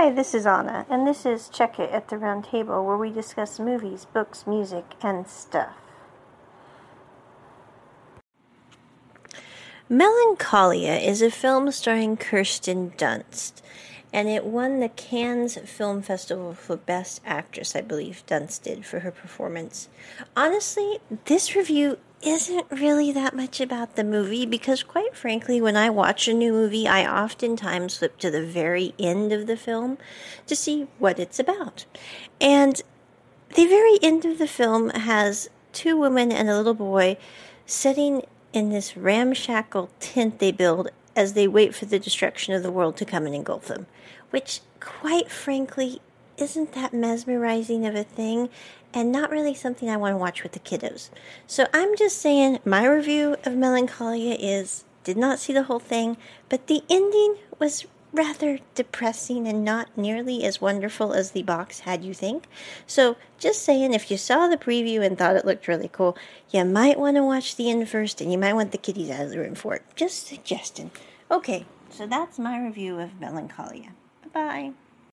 Hi, this is Anna, and this is Check It at the Round Table, where we discuss movies, books, music, and stuff. Melancholia is a film starring Kirsten Dunst, and it won the Cannes Film Festival for Best Actress, I believe Dunst did for her performance. Honestly, this review isn't really that much about the movie because, quite frankly, when I watch a new movie, I oftentimes flip to the very end of the film to see what it's about. And the very end of the film has two women and a little boy sitting in this ramshackle tent they build as they wait for the destruction of the world to come and engulf them, which, quite frankly, isn't that mesmerizing of a thing and not really something I want to watch with the kiddos. So I'm just saying my review of Melancholia is did not see the whole thing, but the ending was rather depressing and not nearly as wonderful as the box had you think. So, just saying, if you saw the preview and thought it looked really cool, you might want to watch the end first and you might want the kiddies out of the room for it. Just suggesting. Okay, so that's my review of Melancholia. Bye bye.